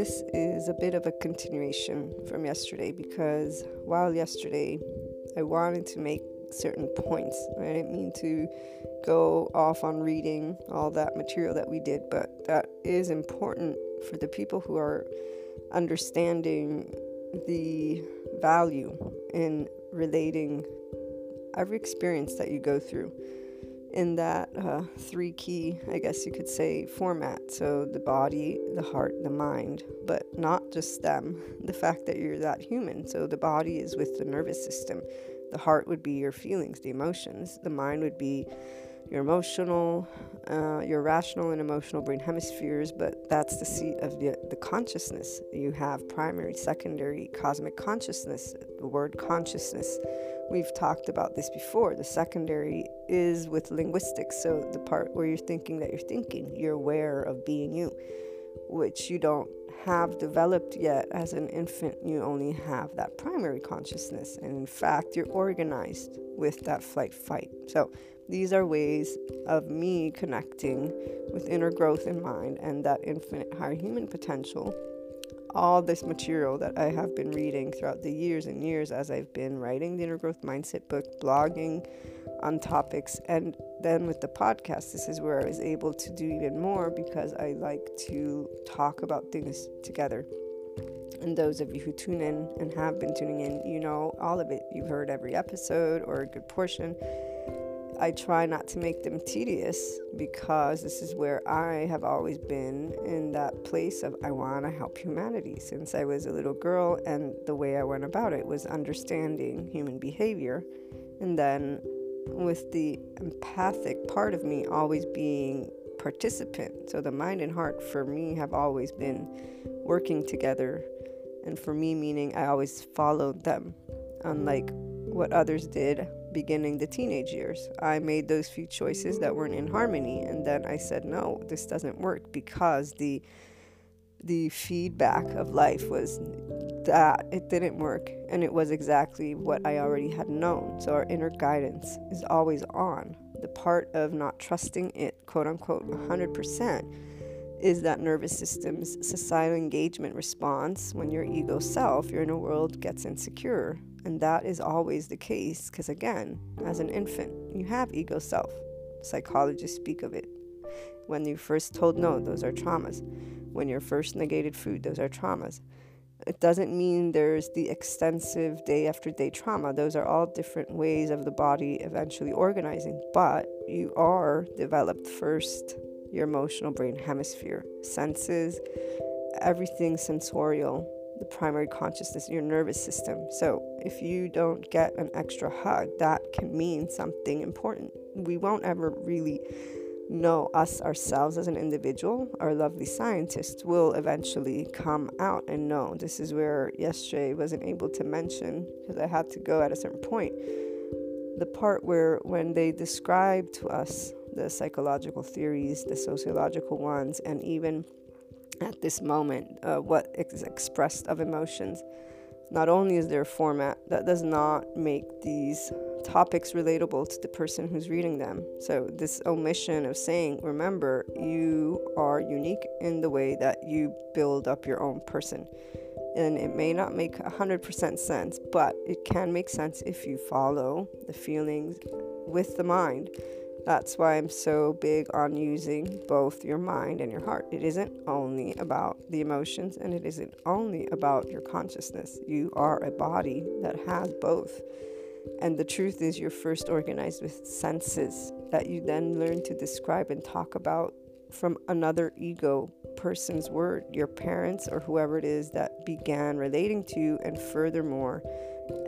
This is a bit of a continuation from yesterday because while yesterday I wanted to make certain points, I didn't mean to go off on reading all that material that we did, but that is important for the people who are understanding the value in relating every experience that you go through in that uh, three key, I guess you could say, format. So the body, the heart, the mind, but not just them. The fact that you're that human. So the body is with the nervous system, the heart would be your feelings, the emotions, the mind would be your emotional, uh, your rational and emotional brain hemispheres, but that's the seat of the, the consciousness. You have primary, secondary, cosmic consciousness, the word consciousness. We've talked about this before. The secondary is with linguistics, so the part where you're thinking that you're thinking, you're aware of being you, which you don't have developed yet as an infant. You only have that primary consciousness, and in fact, you're organized with that flight fight. So, these are ways of me connecting with inner growth in mind and that infinite higher human potential. All this material that I have been reading throughout the years and years as I've been writing the inner growth mindset book, blogging on topics, and then with the podcast, this is where I was able to do even more because I like to talk about things together. And those of you who tune in and have been tuning in, you know all of it. You've heard every episode or a good portion. I try not to make them tedious because this is where I have always been in that place of I want to help humanity since I was a little girl, and the way I went about it was understanding human behavior, and then with the empathic part of me always being participant. So the mind and heart for me have always been working together, and for me, meaning I always followed them, unlike what others did beginning the teenage years. I made those few choices that weren't in harmony and then I said no, this doesn't work because the the feedback of life was that it didn't work and it was exactly what I already had known. So our inner guidance is always on. The part of not trusting it, quote unquote, 100% is that nervous system's societal engagement response when your ego self, your inner world, gets insecure and that is always the case because, again, as an infant, you have ego self. Psychologists speak of it. When you first told no, those are traumas. When you're first negated food, those are traumas. It doesn't mean there's the extensive day after day trauma. Those are all different ways of the body eventually organizing. But you are developed first your emotional brain hemisphere, senses, everything sensorial, the primary consciousness, your nervous system. So if you don't get an extra hug, that can mean something important. We won't ever really know us ourselves as an individual. Our lovely scientists will eventually come out and know. This is where yesterday wasn't able to mention because I had to go at a certain point. The part where when they describe to us the psychological theories, the sociological ones, and even at this moment uh, what is expressed of emotions. Not only is there a format that does not make these topics relatable to the person who's reading them. So, this omission of saying, remember, you are unique in the way that you build up your own person. And it may not make 100% sense, but it can make sense if you follow the feelings with the mind that's why I'm so big on using both your mind and your heart. It isn't only about the emotions and it isn't only about your consciousness. You are a body that has both. And the truth is, you're first organized with senses that you then learn to describe and talk about from another ego person's word, your parents or whoever it is that began relating to you, and furthermore,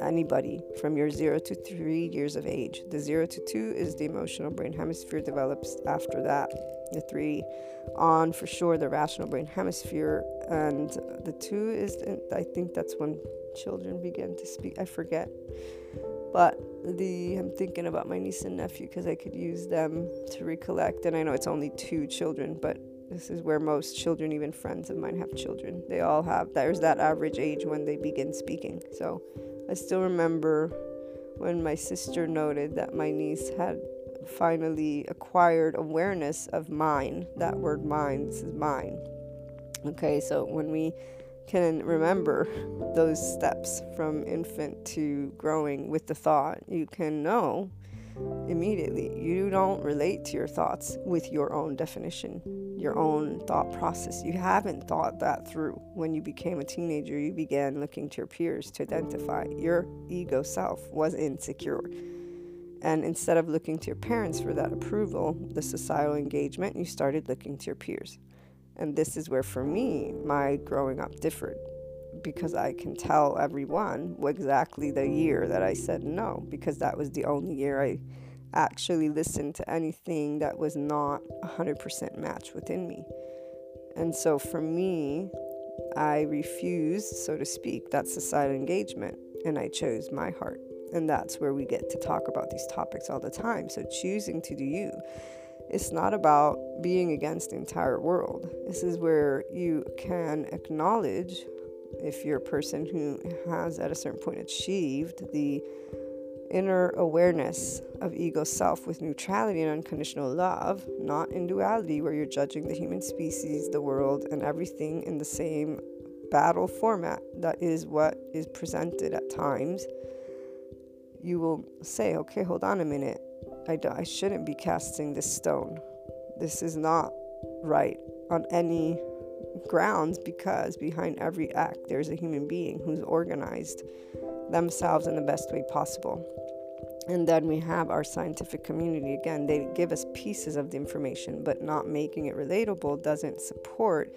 anybody from your zero to three years of age. The zero to two is the emotional brain hemisphere develops after that. The three on for sure the rational brain hemisphere, and the two is I think that's when children begin to speak. I forget, but the I'm thinking about my niece and nephew because I could use them to recollect. And I know it's only two children, but this is where most children, even friends of mine, have children. They all have. There's that average age when they begin speaking. So I still remember when my sister noted that my niece had finally acquired awareness of mine. That word mine, this is mine. Okay, so when we can remember those steps from infant to growing with the thought, you can know immediately. You don't relate to your thoughts with your own definition, your own thought process. You haven't thought that through. When you became a teenager, you began looking to your peers to identify. Your ego self was insecure. And instead of looking to your parents for that approval, the societal engagement, you started looking to your peers. And this is where, for me, my growing up differed because I can tell everyone exactly the year that I said no, because that was the only year I actually listen to anything that was not 100% match within me. And so for me, I refused, so to speak, that societal engagement, and I chose my heart. And that's where we get to talk about these topics all the time. So choosing to do you. It's not about being against the entire world. This is where you can acknowledge if you're a person who has at a certain point achieved the inner awareness of ego self with neutrality and unconditional love, not in duality where you're judging the human species, the world, and everything in the same battle format that is what is presented at times, you will say, okay, hold on a minute. I, shouldn't be casting this stone. This is not right on any grounds because behind every act there's a human being who's organized themselves in the best way possible. And then we have our scientific community. Again, they give us pieces of the information, but not making it relatable doesn't support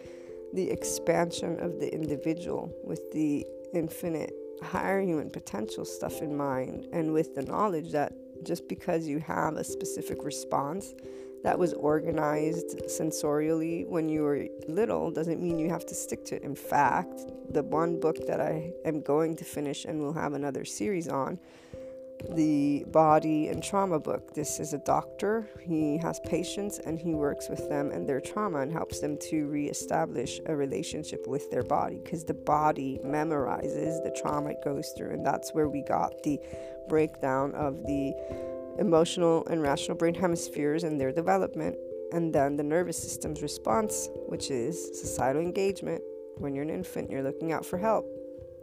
the expansion of the individual with the infinite higher human potential stuff in mind and with the knowledge that just because you have a specific response that was organized sensorially when you were little doesn't mean you have to stick to it. In fact, the one book that I am going to finish and we'll have another series on, the body and trauma book. This is a doctor. He has patients and he works with them and their trauma and helps them to reestablish a relationship with their body because the body memorizes the trauma it goes through. And that's where we got the breakdown of the emotional and rational brain hemispheres and their development, and then the nervous system's response, which is societal engagement. When you're an infant, you're looking out for help.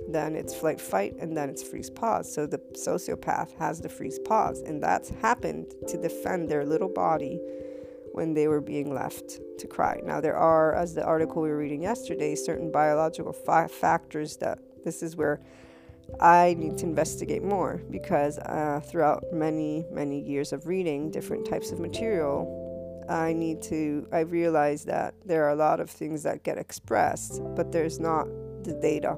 Then it's flight fight, and then it's freeze pause. So the sociopath has the freeze pause, and that's happened to defend their little body when they were being left to cry. Now, there are, as the article we were reading yesterday, certain biological factors that this is where I need to investigate more because uh, throughout many, many years of reading different types of material, I need to, I realize that there are a lot of things that get expressed, but there's not the data.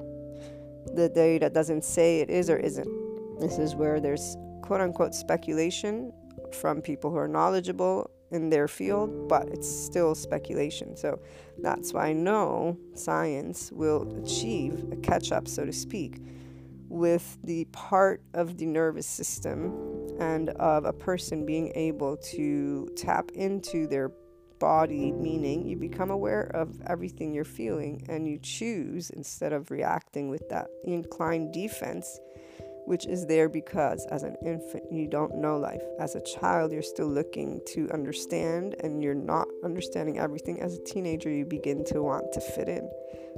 The data doesn't say it is or isn't. This is where there's quote unquote speculation from people who are knowledgeable in their field, but it's still speculation. So that's why know science will achieve a catch up, so to speak, with the part of the nervous system and of a person being able to tap into their body, meaning you become aware of everything you're feeling and you choose instead of reacting with that inclined defense which is there because as an infant you don't know life. As a child, you're still looking to understand and you're not understanding everything. As a teenager, you begin to want to fit in.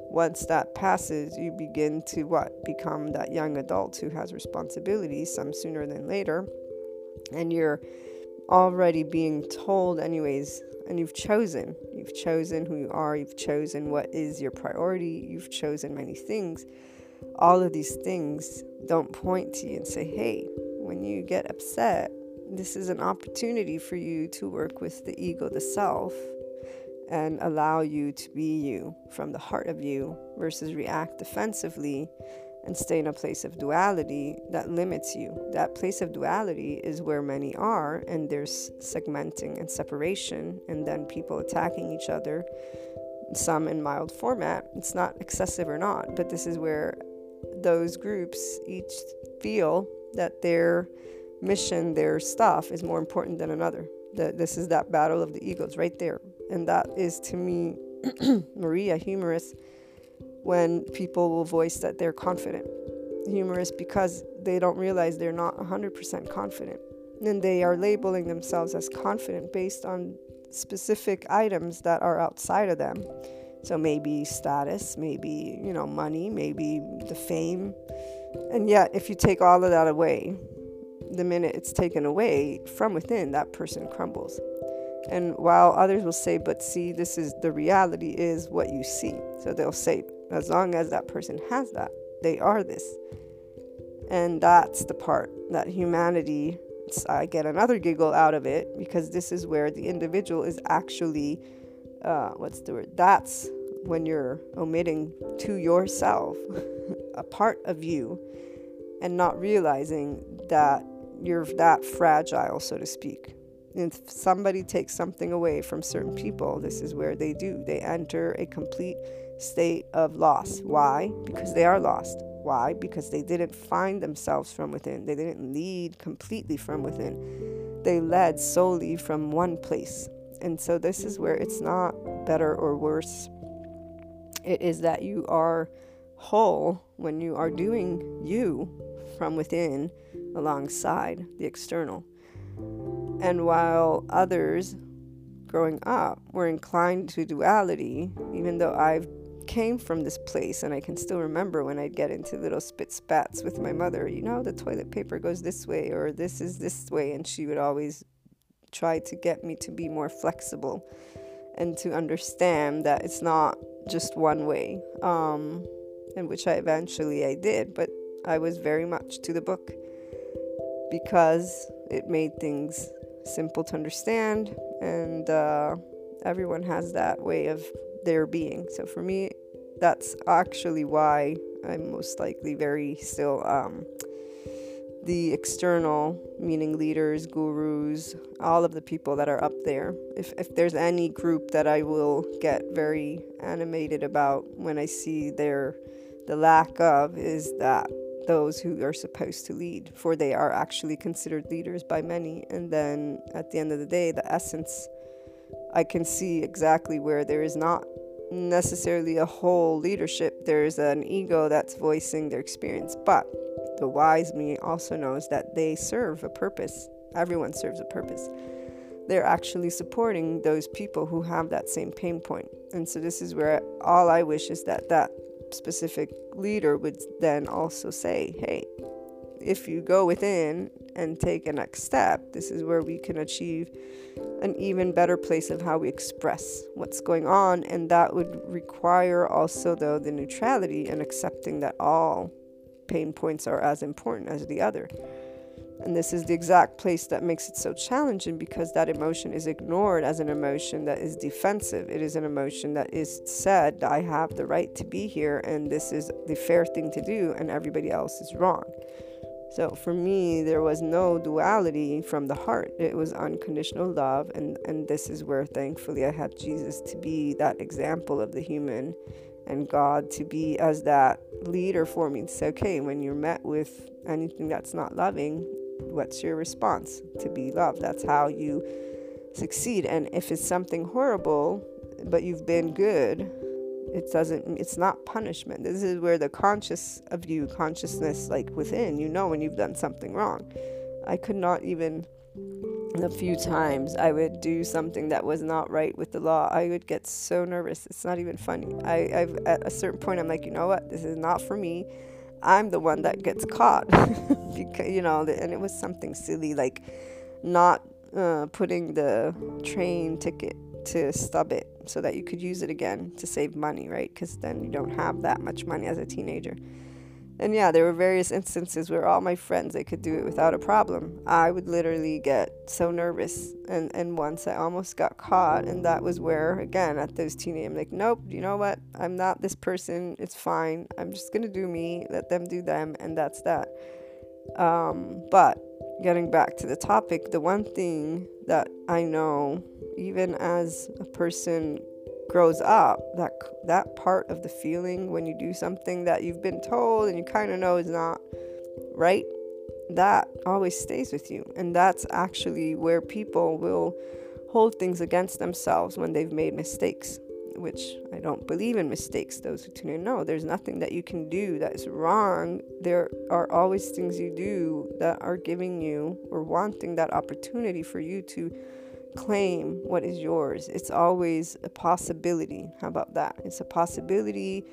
Once that passes, you begin to what? Become that young adult who has responsibilities, some sooner than later. And you're already being told, anyways, and you've chosen. You've chosen who you are, you've chosen what is your priority, you've chosen many things. All of these things don't point to you and say, hey, when you get upset, this is an opportunity for you to work with the ego, the self, and allow you to be you from the heart of you versus react defensively and stay in a place of duality that limits you. That place of duality is where many are, and there's segmenting and separation, and then people attacking each other, some in mild format. It's not excessive or not, but this is where those groups each feel that their mission, their stuff is more important than another. That this is that battle of the egos right there. And that is to me, Maria, humorous when people will voice that they're confident. Humorous because they don't realize they're not 100% confident. And they are labeling themselves as confident based on specific items that are outside of them so maybe status, maybe, you know, money, maybe the fame. And yet, if you take all of that away, the minute it's taken away from within, that person crumbles. And while others will say, but see, this is the reality is what you see. So they'll say, as long as that person has that, they are this. And that's the part that humanity, I get another giggle out of it because this is where the individual is actually uh, what's the word? That's when you're omitting to yourself a part of you and not realizing that you're that fragile, so to speak. If somebody takes something away from certain people, this is where they do. They enter a complete state of loss. Why? Because they are lost. Why? Because they didn't find themselves from within. They didn't lead completely from within. They led solely from one place. And so this is where it's not better or worse. It is that you are whole when you are doing you from within alongside the external. And while others growing up were inclined to duality, even though I've came from this place and I can still remember when I'd get into little spit spats with my mother, you know, the toilet paper goes this way or this is this way and she would always try to get me to be more flexible and to understand that it's not just one way um, and which i eventually i did but i was very much to the book because it made things simple to understand and uh, everyone has that way of their being. So for me that's actually why i'm most likely very still um, the external, meaning leaders, gurus, all of the people that are up there. If, if there's any group that I will get very animated about when I see their the lack of is that those who are supposed to lead, for they are actually considered leaders by many. And then at the end of the day, the essence, I can see exactly where there is not necessarily a whole leadership, there's an ego that's voicing their experience. But the wise me also knows that they serve a purpose. Everyone serves a purpose. They're actually supporting those people who have that same pain point. And so, this is where all I wish is that that specific leader would then also say, hey, if you go within and take a next step, this is where we can achieve an even better place of how we express what's going on. And that would require also, though, the neutrality and accepting that all pain points are as important as the other. And this is the exact place that makes it so challenging because that emotion is ignored as an emotion that is defensive. It is an emotion that is said, I have the right to be here and this is the fair thing to do, and everybody else is wrong. So for me, there was no duality from the heart. It was unconditional love. And, and this is where thankfully I had Jesus to be that example of the human and God to be as that leader for me. Say, okay, when you're met with anything that's not loving, what's your response? To be loved. That's how you succeed. And if it's something horrible, but you've been good, it doesn't it's not punishment. This is where the conscious of you consciousness like within you know when you've done something wrong. I could not even a few times i would do something that was not right with the law. I would get so nervous. It's not even funny. I I've, at a certain point i'm like you know what? This is not for me. I'm the one that gets caught. Because you know and it was something silly like not uh, putting the train ticket to stub it so that you could use it again to save money, right? Because then you don't have that much money as a teenager. And yeah, there were various instances where all my friends they could do it without a problem. I would literally get so nervous, and and once I almost got caught, and that was where again at those teenage, I'm like, nope, you know what? I'm not this person. It's fine. I'm just gonna do me. Let them do them, and that's that. Um, but getting back to the topic, the one thing that I know, even as a person grows up, that that part of the feeling when you do something that you've been told and you kind of know is not right, that always stays with you, and that's actually where people will hold things against themselves when they've made mistakes which I don't believe in mistakes, those who tune in know there's nothing that you can do that is wrong. There are always things you do that are giving you or wanting that opportunity for you to claim what is yours. It's always a possibility. How about that? It's a possibility.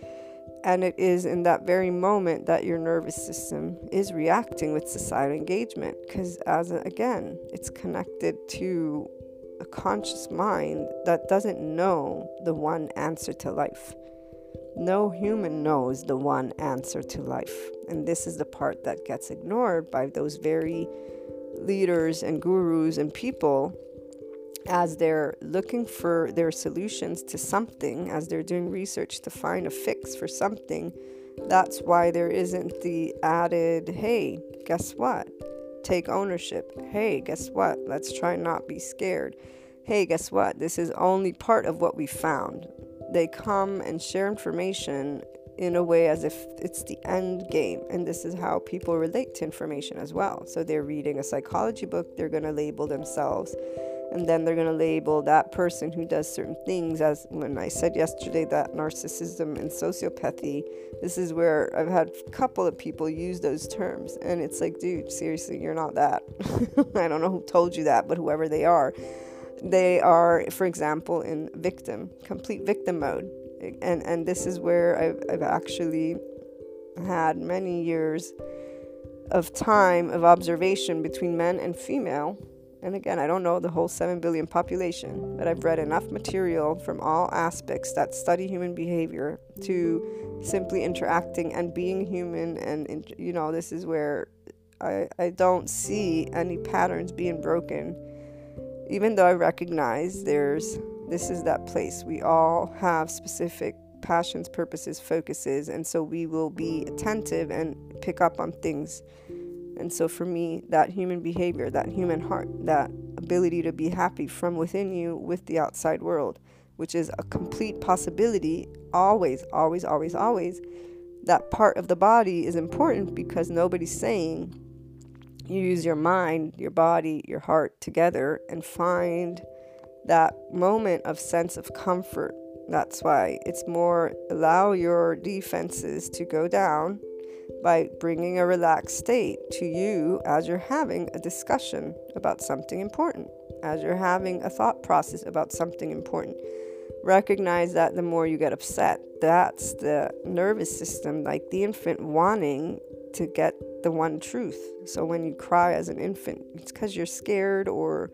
And it is in that very moment that your nervous system is reacting with societal engagement. Because, as a, again, it's connected to a conscious mind that doesn't know the one answer to life. No human knows the one answer to life. And this is the part that gets ignored by those very leaders and gurus and people as they're looking for their solutions to something, as they're doing research to find a fix for something. That's why there isn't the added, hey, guess what? Take ownership. Hey, guess what? Let's try not be scared. Hey, guess what? This is only part of what we found. They come and share information in a way as if it's the end game. And this is how people relate to information as well. So they're reading a psychology book, they're going to label themselves and then they're going to label that person who does certain things as when I said yesterday that narcissism and sociopathy this is where I've had a couple of people use those terms. And it's like dude seriously you're not that. I don't know who told you that but whoever they are. They are for example in victim complete victim mode. And and this is where I've, I've actually had many years of time of observation between men and female and again, I don't know the whole 7 billion population, but I've read enough material from all aspects that study human behavior to simply interacting and being human. And, you know, this is where I, I don't see any patterns being broken. Even though I recognize there's, this is that place. We all have specific passions, purposes, focuses, and so we will be attentive and pick up on things and so, for me, that human behavior, that human heart, that ability to be happy from within you with the outside world, which is a complete possibility, always, always, always, always, that part of the body is important because nobody's saying you use your mind, your body, your heart together and find that moment of sense of comfort. That's why it's more allow your defenses to go down by bringing a relaxed state to you as you're having a discussion about something important, as you're having a thought process about something important. Recognize that the more you get upset, that's the nervous system, like the infant wanting to get the one truth. So when you cry as an infant, it's because you're scared or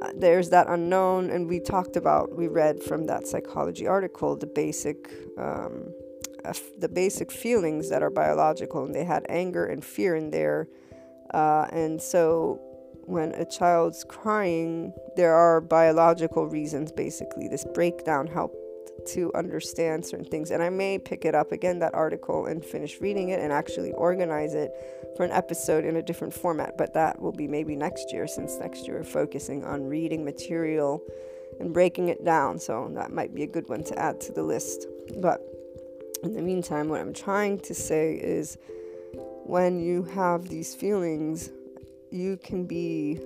uh, there's that unknown. And we talked about, we read from that psychology article, the basic. Um, the basic feelings that are biological, and they had anger and fear in there Uh, and so when a child's crying, there are biological reasons basically. This breakdown helped to understand certain things. And I may pick it up again, that article, and finish reading it and actually organize it for an episode in a different format. But that will be maybe next year, since next year we're focusing on reading material and breaking it down. So that might be a good one to add to the list. But in the meantime, what I'm trying to say is when you have these feelings, you can be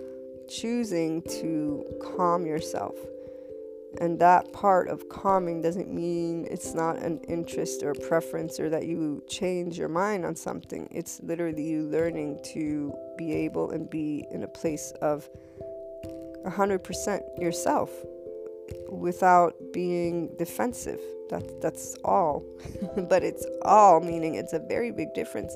choosing to calm yourself. And that part of calming doesn't mean it's not an interest or preference or that you change your mind on something. It's literally you learning to be able and be in a place of 100% yourself without being defensive. That, that's all. but it's all, meaning it's a very big difference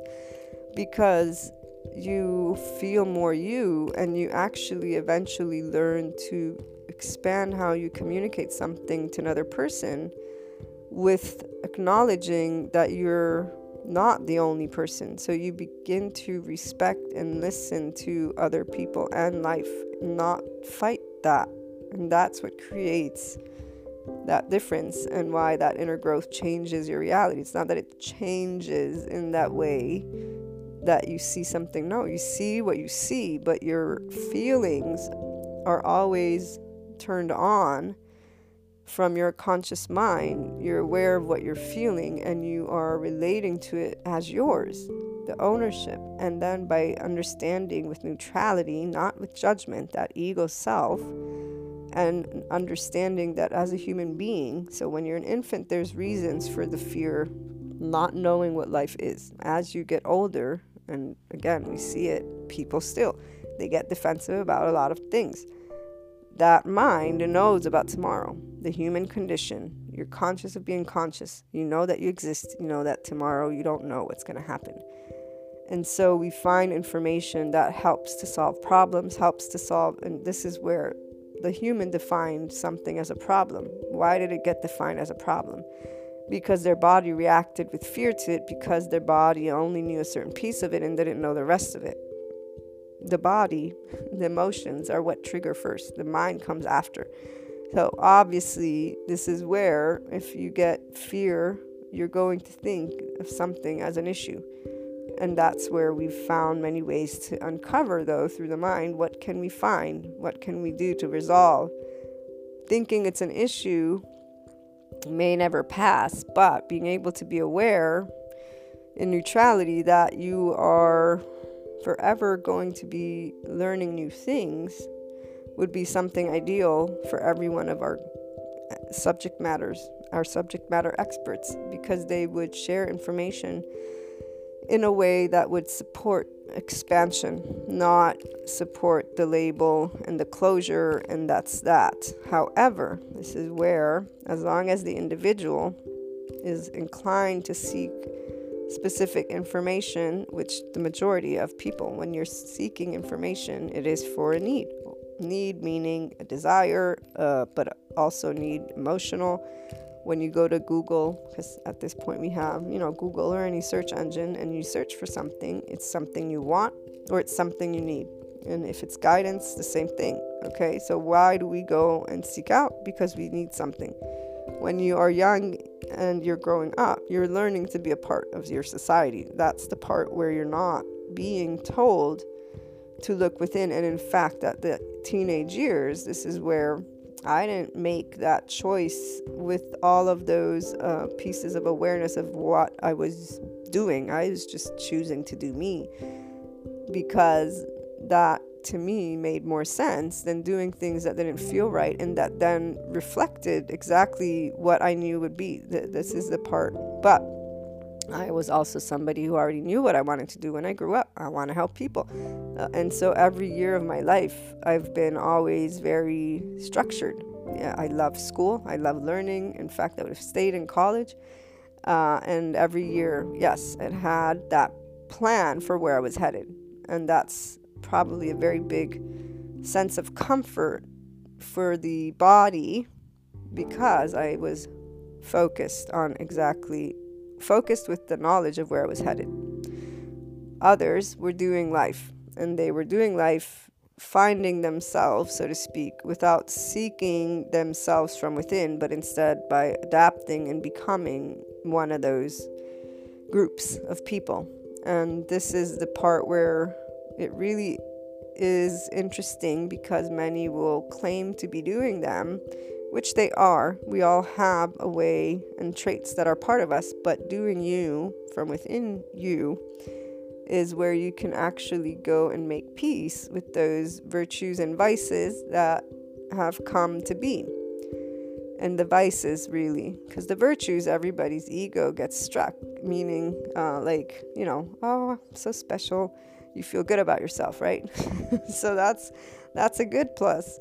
because you feel more you and you actually eventually learn to expand how you communicate something to another person with acknowledging that you're not the only person. So you begin to respect and listen to other people and life, not fight that. And that's what creates that difference and why that inner growth changes your reality. It's not that it changes in that way that you see something. No, you see what you see, but your feelings are always turned on from your conscious mind. You're aware of what you're feeling and you are relating to it as yours, the ownership. And then by understanding with neutrality, not with judgment, that ego self and understanding that as a human being, so when you're an infant, there's reasons for the fear, not knowing what life is. As you get older, and again, we see it, people still, they get defensive about a lot of things. That mind knows about tomorrow, the human condition. You're conscious of being conscious. You know that you exist. You know that tomorrow you don't know what's going to happen. And so we find information that helps to solve problems, helps to solve, and this is where the human defined something as a problem. Why did it get defined as a problem? Because their body reacted with fear to it because their body only knew a certain piece of it and didn't know the rest of it. The body, the emotions are what trigger first, the mind comes after. So, obviously, this is where if you get fear, you're going to think of something as an issue. And that's where we've found many ways to uncover, though, through the mind what can we find? What can we do to resolve? Thinking it's an issue may never pass, but being able to be aware in neutrality that you are forever going to be learning new things would be something ideal for every one of our uh, subject matters, our subject matter experts, because they would share information in a way that would support expansion, not support the label and the closure, and that's that. However, this is where, as long as the individual is inclined to seek specific information, which the majority of people, when you're seeking information, it is for a need. Need meaning a desire, uh, but also need emotional when you go to Google, because at this point we have, you know, Google or any search engine, and you search for something, it's something you want or it's something you need. And if it's guidance, the same thing. Okay, so why do we go and seek out? Because we need something. When you are young and you're growing up, you're learning to be a part of your society. That's the part where you're not being told to look within. And in fact, at the teenage years, this is where I didn't make that choice with all of those uh, pieces of awareness of what I was doing. I was just choosing to do me because that to me made more sense than doing things that didn't feel right and that then reflected exactly what I knew would be. This is the part. But I was also somebody who already knew what I wanted to do when I grew up. I want to help people. Uh, and so every year of my life, I've been always very structured. Yeah, I love school, I love learning. In fact, I would have stayed in college. Uh, and every year, yes, it had that plan for where I was headed. And that's probably a very big sense of comfort for the body because I was focused on exactly focused with the knowledge of where I was headed. Others were doing life and they were doing life finding themselves, so to speak, without seeking themselves from within, but instead by adapting and becoming one of those groups of people. And this is the part where it really is interesting because many will claim to be doing them, which they are. We all have a way and traits that are part of us, but doing you from within you is where you can actually go and make peace with those virtues and vices that have come to be. And the vices, really, because the virtues, everybody's ego gets struck, meaning, uh, like, you know, oh, I'm so special. You feel good about yourself, right? so that's that's a good plus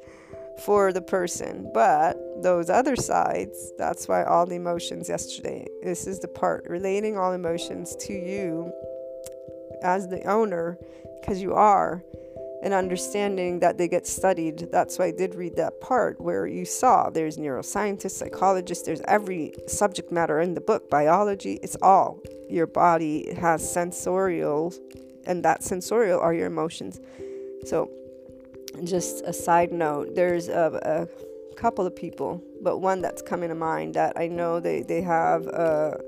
for the person. But those other sides, that's why all the emotions yesterday. This is the part relating all emotions to you as the owner because you are and understanding that they get studied. That's why I did read that part where you saw there's neuroscientists, psychologists, there's every subject matter in the book, biology, it's all. Your body has sensorial, and that sensorial are your emotions. So, just a side note, there's a, a couple of people, but one that's coming to mind that I know they, they have a,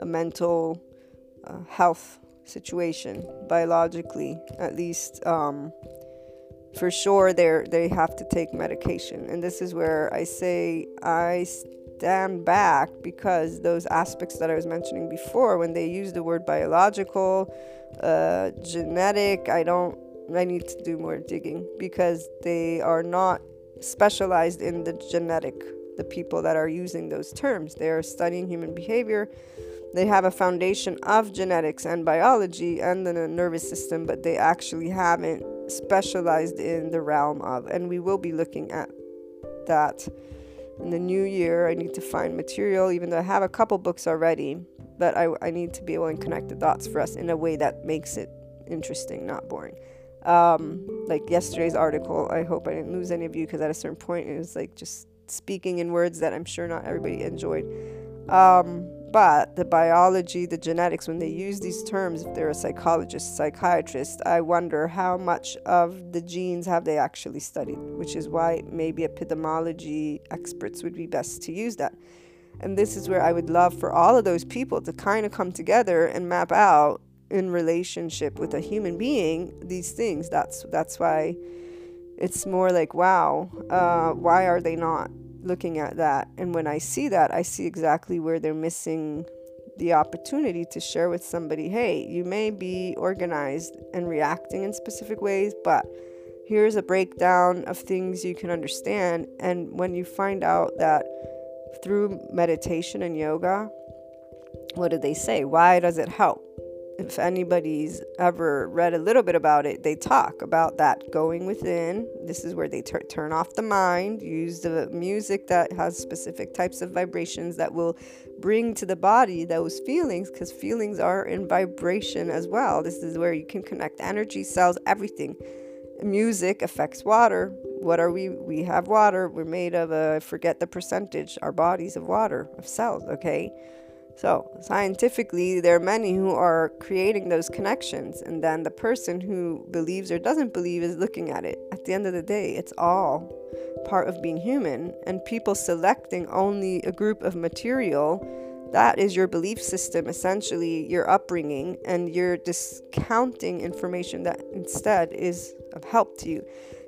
a mental uh, health situation biologically at least um, for sure they they have to take medication. And this is where i say i stand back because those aspects that i was mentioning before when they use the word biological uh, genetic i don't i need to do more digging because they are not specialized in the genetic the people that are using those terms they are studying human behavior they have a foundation of genetics and biology and the nervous system, but they actually haven't specialized in the realm of. And we will be looking at that in the new year. I need to find material, even though I have a couple books already, but I, I need to be able to connect the dots for us in a way that makes it interesting, not boring. Um, like yesterday's article, I hope I didn't lose any of you because at a certain point it was like just speaking in words that I'm sure not everybody enjoyed. Um, but the biology, the genetics, when they use these terms, if they're a psychologist, psychiatrist, I wonder how much of the genes have they actually studied, which is why maybe epidemiology experts would be best to use that. And this is where I would love for all of those people to kind of come together and map out in relationship with a human being these things. That's that's why it's more like wow, uh, why are they not looking at that. And when I see that, I see exactly where they're missing the opportunity to share with somebody hey, you may be organized and reacting in specific ways, but here's a breakdown of things you can understand. And when you find out that through meditation and yoga, what do they say? Why does it help? If anybody's ever read a little bit about it, they talk about that going within. This is where they ter- turn off the mind, use the music that has specific types of vibrations that will bring to the body those feelings, because feelings are in vibration as well. This is where you can connect energy, cells, everything. Music affects water. What are we? We have water. We're made of a, forget the percentage, our bodies of water, of cells, okay? So, scientifically, there are many who are creating those connections, and then the person who believes or doesn't believe is looking at it. At the end of the day, it's all part of being human, and people selecting only a group of material that is your belief system, essentially your upbringing, and you're discounting information that instead is of help to you.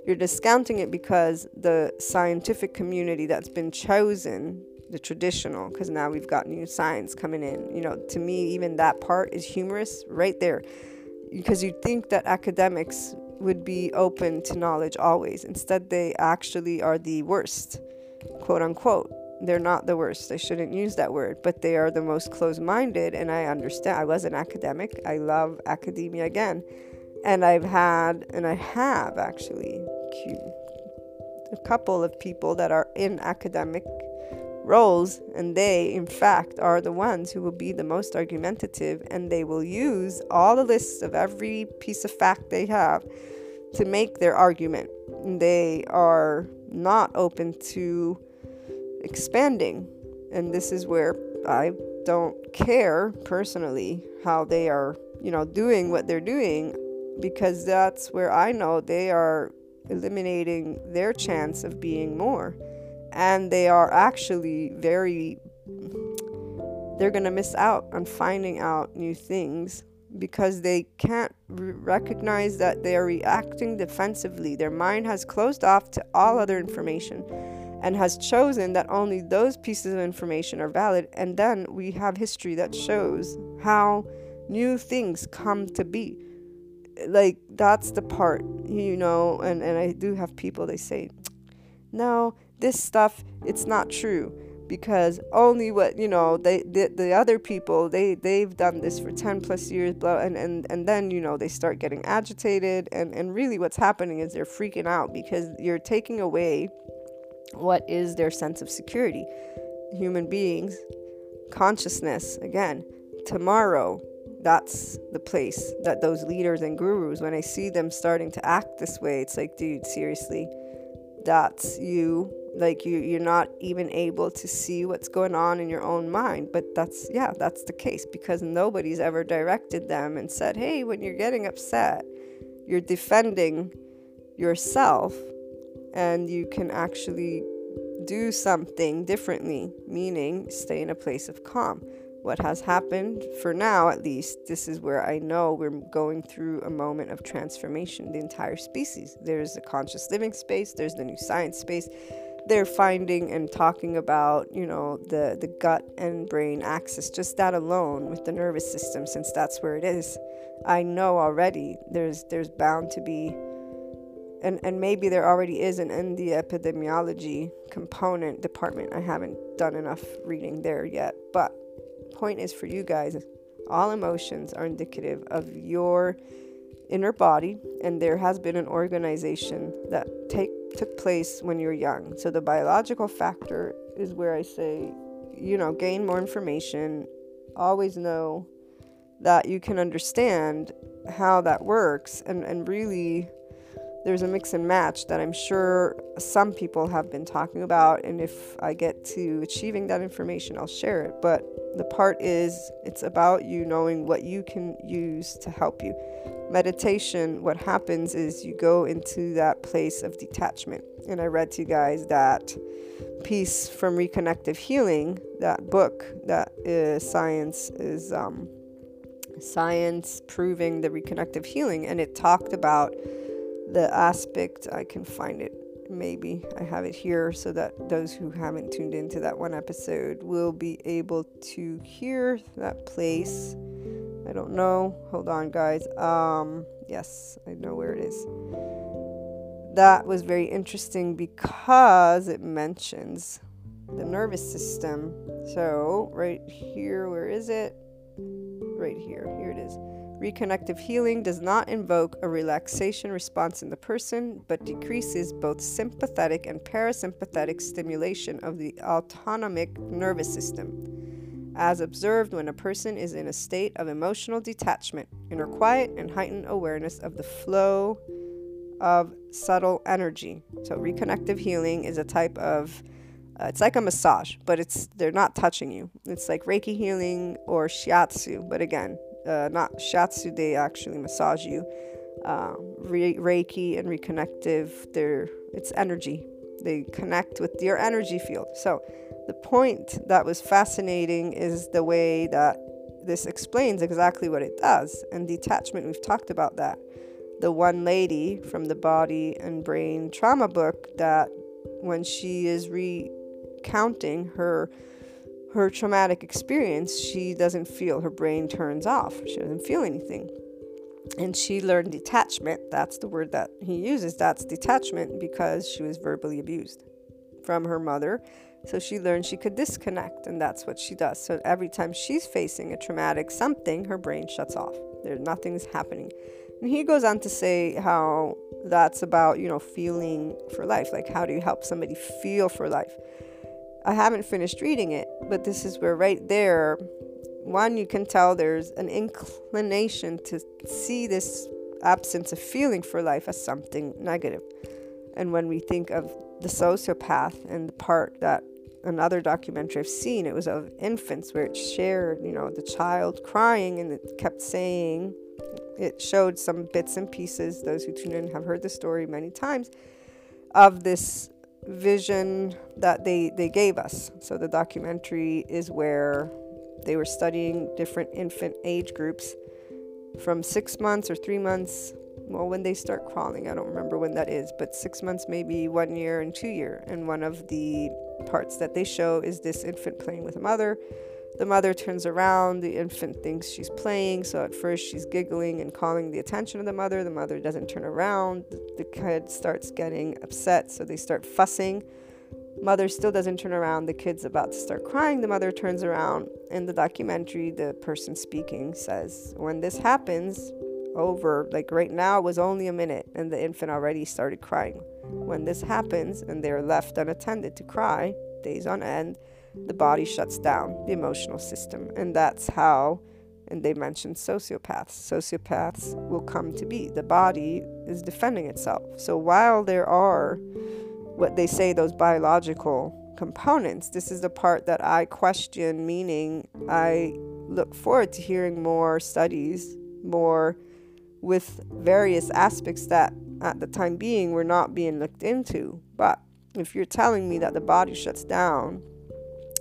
You're discounting it because the scientific community that's been chosen the traditional because now we've got new science coming in. You know to me even that part is humorous right there because you think that academics would be open to knowledge always. Instead they actually are the worst quote unquote. They're not the worst. I shouldn't use that word but they are the most closed-minded and i understand i was an academic. I love academia again. And i've had and i have actually a couple of people that are in academic roles, and they, in fact, are the ones who will be the most argumentative, and they will use all the lists of every piece of fact they have to make their argument. They are not open to expanding, and this is where I don't care personally how they are, you know, doing what they're doing because that's where I know they are eliminating their chance of being more. And they are actually very, they're going to miss out on finding out new things because they can't re- recognize that they are reacting defensively. Their mind has closed off to all other information and has chosen that only those pieces of information are valid. And then we have history that shows how new things come to be. Like, that's the part, you know, and, and I do have people, they say, no, this stuff, it's not true. Because only what you know they the, the other people they they've done this for 10 plus years blah and, and and then you know they start getting agitated. And and really what's happening is they're freaking out because you're taking away what is their sense of security. Human beings consciousness again tomorrow that's the place that those leaders and gurus when i see them starting to act this way it's like dude seriously that's you like you you're not even able to see what's going on in your own mind. But that's yeah that's the case because nobody's ever directed them and said hey when you're getting upset you're defending yourself and you can actually do something differently meaning stay in a place of calm. What has happened for now at least this is where i know we're going through a moment of transformation. The entire species there's a conscious living space there's the new science space they're finding and talking about, you know, the, the gut and brain axis, just that alone with the nervous system, since that's where it is. I know already there's there's bound to be and, and maybe there already is an in the epidemiology component department. I haven't done enough reading there yet. But point is for you guys, all emotions are indicative of your inner body, and there has been an organization that take took place when you're young. So the biological factor is where I say, you know, gain more information, always know that you can understand how that works and, and really there's a mix and match that I'm sure some people have been talking about and if I get to achieving that information I'll share it. But the part is it's about you knowing what you can use to help you meditation, what happens is you go into that place of detachment. And I read to you guys that piece from Reconnective Healing, that book that is science is um, science proving the reconnective healing, and it talked about the aspect. I can find it. Maybe I have it here so that those who haven't tuned into that one episode will be able to hear that place I don't know. Hold on, guys. Um, yes, I know where it is. That was very interesting because it mentions the nervous system. So, right here, where is it? Right here. Here it is. Reconnective healing does not invoke a relaxation response in the person, but decreases both sympathetic and parasympathetic stimulation of the autonomic nervous system as observed when a person is in a state of emotional detachment, inner quiet, and heightened awareness of the flow of subtle energy. So, reconnective healing is a type of uh, it's like a massage, but it's they're not touching you. It's like Reiki healing or shiatsu, but again, uh, not shiatsu. They actually massage you. Uh, Re- Reiki and reconnective, they're it's energy. They connect with your energy field. So the point that was fascinating is the way that this explains exactly what it does. And detachment, we've talked about that. The one lady from the body and brain trauma book that when she is recounting her her traumatic experience, she doesn't feel her brain turns off. She doesn't feel anything. And she learned detachment. That's the word that he uses. That's detachment because she was verbally abused from her mother so she learned she could disconnect, and that's what she does. So every time she's facing a traumatic something, her brain shuts off. There, nothing's happening. And he goes on to say how that's about, you know, feeling for life. Like, how do you help somebody feel for life? I haven't finished reading it, but this is where right there, one, you can tell there's an inclination to see this absence of feeling for life as something negative. And when we think of the sociopath and the part that another documentary I've seen, it was of infants where it shared, you know, the child crying and it kept saying, it showed some bits and pieces. Those who tune in have heard the story many times of this vision that they, they gave us. So the documentary is where they were studying different infant age groups from six months or three months. Well, when they start crawling, I don't remember when that is, but six months, maybe one year and two year. And one of the parts that they show is this infant playing with a mother the mother turns around, the infant thinks she's playing, so at first she's giggling and calling the attention of the mother. The mother doesn't turn around, the kid starts getting upset, so they start fussing. Mother still doesn't turn around, the kid's about to start crying. The mother turns around. In the documentary, the person speaking says, When this happens, over, like right now, it was only a minute, and the infant already started crying. When this happens and they're left unattended to cry, days on end, the body shuts down the emotional system. And that's how, and they mentioned sociopaths, sociopaths will come to be. The body is defending itself. So while there are what they say, those biological components, this is the part that I question, meaning I look forward to hearing more studies, more with various aspects that at the time being were not being looked into. But if you're telling me that the body shuts down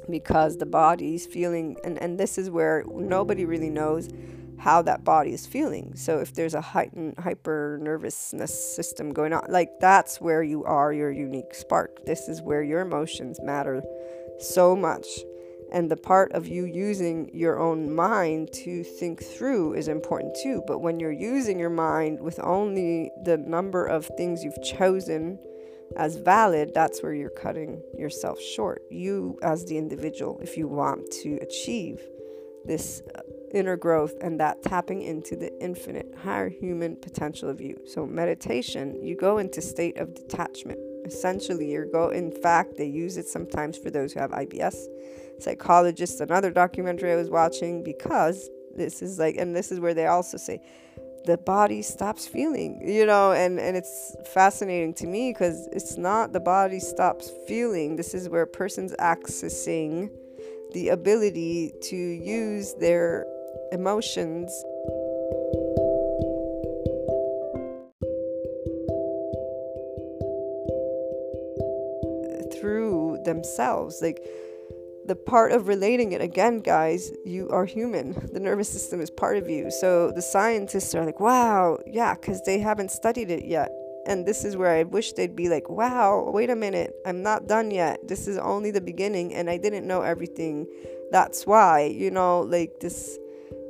because the body is feeling and, and this is where nobody really knows how that body is feeling. So if there's a heightened hyper nervousness system going on like that's where you are your unique spark. This is where your emotions matter so much. And the part of you using your own mind to think through is important too. But when you're using your mind with only the number of things you've chosen as valid, that's where you're cutting yourself short. You, as the individual, if you want to achieve this uh, inner growth and that tapping into the infinite higher human potential of you. So meditation, you go into state of detachment. Essentially, you go in fact, they use it sometimes for those who have IBS. Psychologists, another documentary I was watching because this is like and this is where they also say the body stops feeling you know and and it's fascinating to me because it's not the body stops feeling. This is where a person's accessing the ability to use their emotions. Through themselves like the part of relating it again guys you are human. The nervous system is part of you. So the scientists are like wow yeah because they haven't studied it yet. And this is where i wish they'd be like wow wait a minute i'm not done yet. This is only the beginning and i didn't know everything. That's why you know like this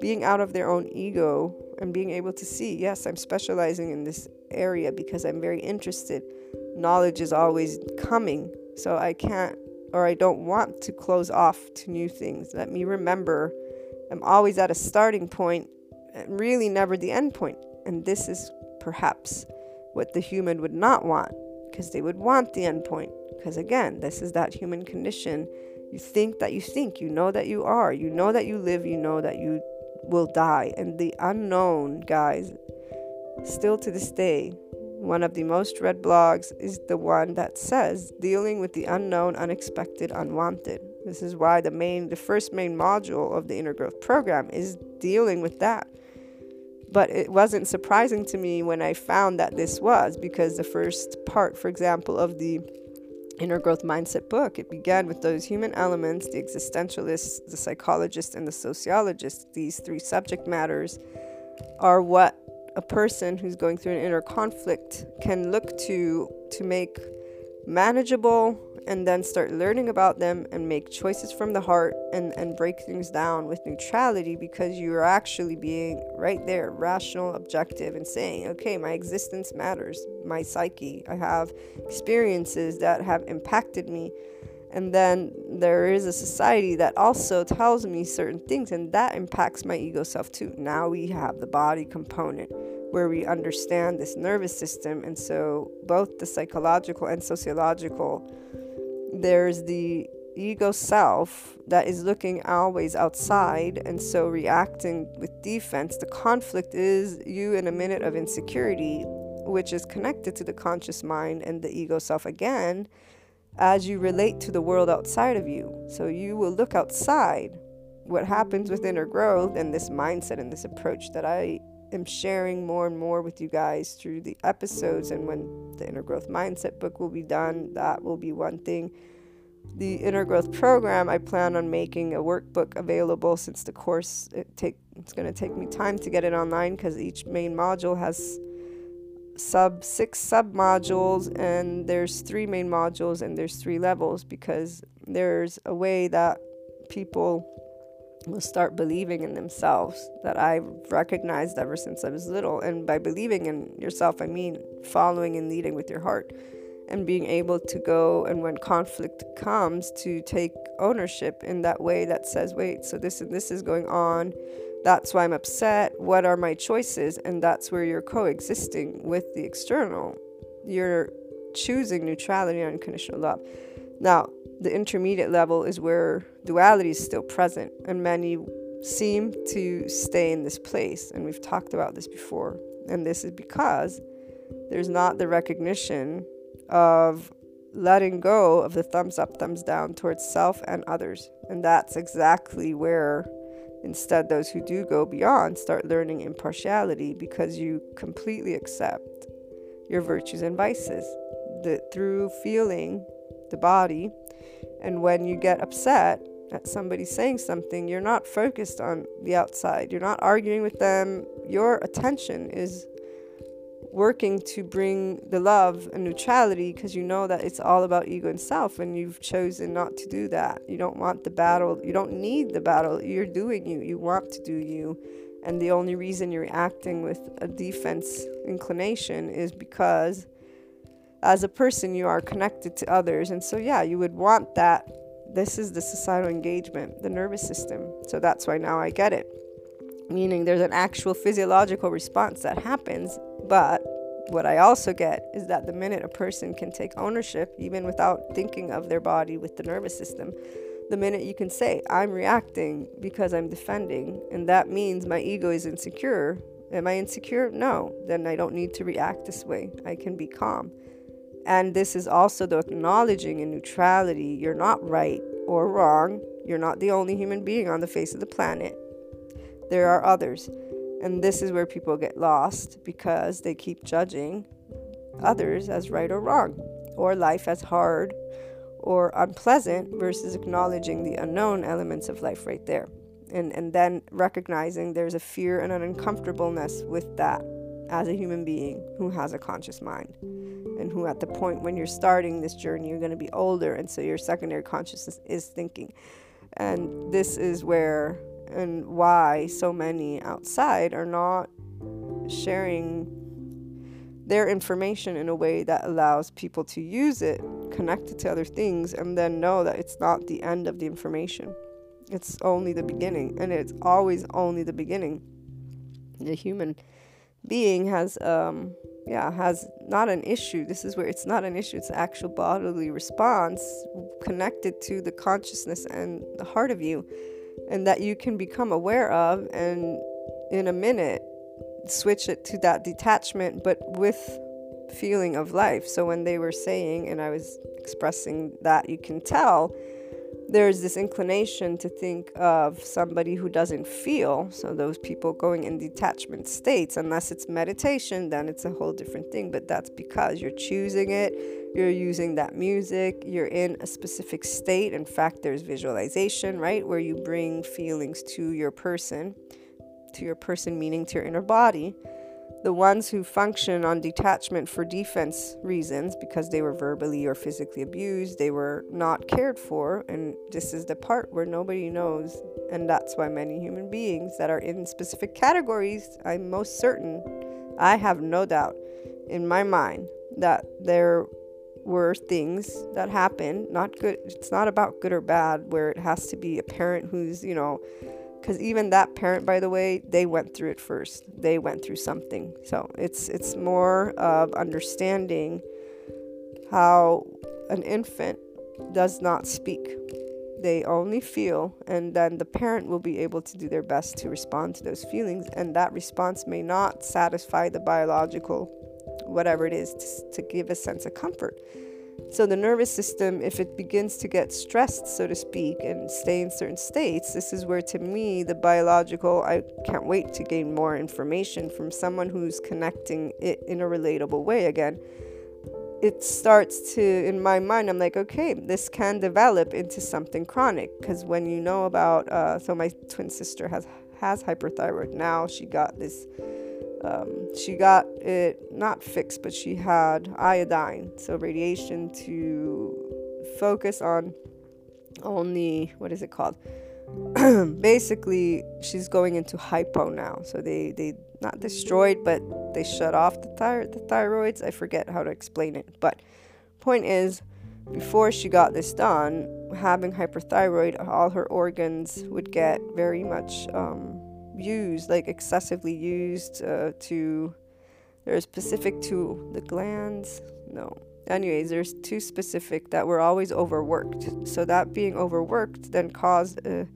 being out of their own ego and being able to see yes i'm specializing in this area because i'm very interested. Knowledge is always coming so i can't or I don't want to close off to new things. Let me remember I'm always at a starting point and really never the end point. And this is perhaps what the human would not want because they would want the end point. Because again, this is that human condition. You think that you think, you know that you are, you know that you live, you know that you will die. And the unknown, guys, still to this day, one of the most read blogs is the one that says dealing with the unknown, unexpected, unwanted. This is why the main the first main module of the inner growth program is dealing with that. But it wasn't surprising to me when I found that this was because the first part, for example, of the inner growth mindset book, it began with those human elements, the existentialists, the psychologists, and the sociologists. These three subject matters are what a person who's going through an inner conflict can look to to make manageable and then start learning about them and make choices from the heart and, and break things down with neutrality because you are actually being right there, rational, objective, and saying, okay, my existence matters, my psyche. I have experiences that have impacted me and then there is a society that also tells me certain things, and that impacts my ego self too. Now we have the body component where we understand this nervous system, and so both the psychological and sociological, there's the ego self that is looking always outside and so reacting with defense. The conflict is you in a minute of insecurity, which is connected to the conscious mind and the ego self again as you relate to the world outside of you. So you will look outside what happens with inner growth and this mindset and this approach that I am sharing more and more with you guys through the episodes. And when the inner growth mindset book will be done, that will be one thing. The inner growth program, I plan on making a workbook available since the course it take it's going to take me time to get it online because each main module has sub six sub modules and there's three main modules and there's three levels because there's a way that people will start believing in themselves that I've recognized ever since I was little. And by believing in yourself, I mean following and leading with your heart and being able to go and when conflict comes to take ownership in that way that says, wait, so this and this is going on. That's why I'm upset. What are my choices? And that's where you're coexisting with the external. You're choosing neutrality and unconditional love. Now, the intermediate level is where duality is still present, and many seem to stay in this place. And we've talked about this before. And this is because there's not the recognition of letting go of the thumbs up, thumbs down towards self and others. And that's exactly where, instead, those who do go beyond start learning impartiality because you completely accept your virtues and vices. That through feeling the body. And when you get upset at somebody saying something, you're not focused on the outside. You're not arguing with them. Your attention is working to bring the love and neutrality because you know that it's all about ego and self and you've chosen not to do that. You don't want the battle. You don't need the battle. You're doing you. You want to do you. And the only reason you're acting with a defense inclination is because as a person you are connected to others and so yeah you would want that this is the societal engagement the nervous system so that's why now i get it meaning there's an actual physiological response that happens but what i also get is that the minute a person can take ownership even without thinking of their body with the nervous system the minute you can say i'm reacting because i'm defending and that means my ego is insecure am i insecure no then i don't need to react this way i can be calm and this is also the acknowledging in neutrality you're not right or wrong. You're not the only human being on the face of the planet. There are others. And this is where people get lost because they keep judging others as right or wrong, or life as hard or unpleasant versus acknowledging the unknown elements of life right there. And, and then recognizing there's a fear and an uncomfortableness with that as a human being who has a conscious mind and who at the point when you're starting this journey you're going to be older and so your secondary consciousness is thinking and this is where and why so many outside are not sharing their information in a way that allows people to use it connected to other things and then know that it's not the end of the information. It's only the beginning and it's always only the beginning. The human being has um yeah has not an issue. This is where it's not an issue. It's actual bodily response connected to the consciousness and the heart of you and that you can become aware of and in a minute switch it to that detachment but with feeling of life so when they were saying and i was expressing that you can tell there's this inclination to think of somebody who doesn't feel. So, those people going in detachment states, unless it's meditation, then it's a whole different thing. But that's because you're choosing it, you're using that music, you're in a specific state. In fact, there's visualization, right? Where you bring feelings to your person, to your person, meaning to your inner body the ones who function on detachment for defense reasons because they were verbally or physically abused, they were not cared for, and this is the part where nobody knows. And that's why many human beings that are in specific categories, I'm most certain, I have no doubt in my mind that there were things that happened, not good, it's not about good or bad, where it has to be a parent who's, you know, because even that parent by the way they went through it first. They went through something. So it's it's more of understanding how an infant does not speak. They only feel and then the parent will be able to do their best to respond to those feelings and that response may not satisfy the biological whatever it is to, to give a sense of comfort So, the nervous system, if it begins to get stressed, so to speak, and stay in certain states, this is where, to me, the biological, I can't wait to gain more information from someone who's connecting it in a relatable way again. It starts to, in my mind, I'm like, okay, this can develop into something chronic. Because when you know about, uh, so my twin sister has has hyperthyroid now, she got this um, she got it not fixed, but she had iodine, so radiation to focus on only what is it called? Basically, she's going into hypo now. So they they not destroyed, but they shut off the thyroid the thyroids. I forget how to explain it, but point is, before she got this done, having hyperthyroid, all her organs would get very much. Um, used, like excessively used uh, to. They're specific to the glands. No. Anyways, there's two specific that were always overworked. So that being overworked then caused a,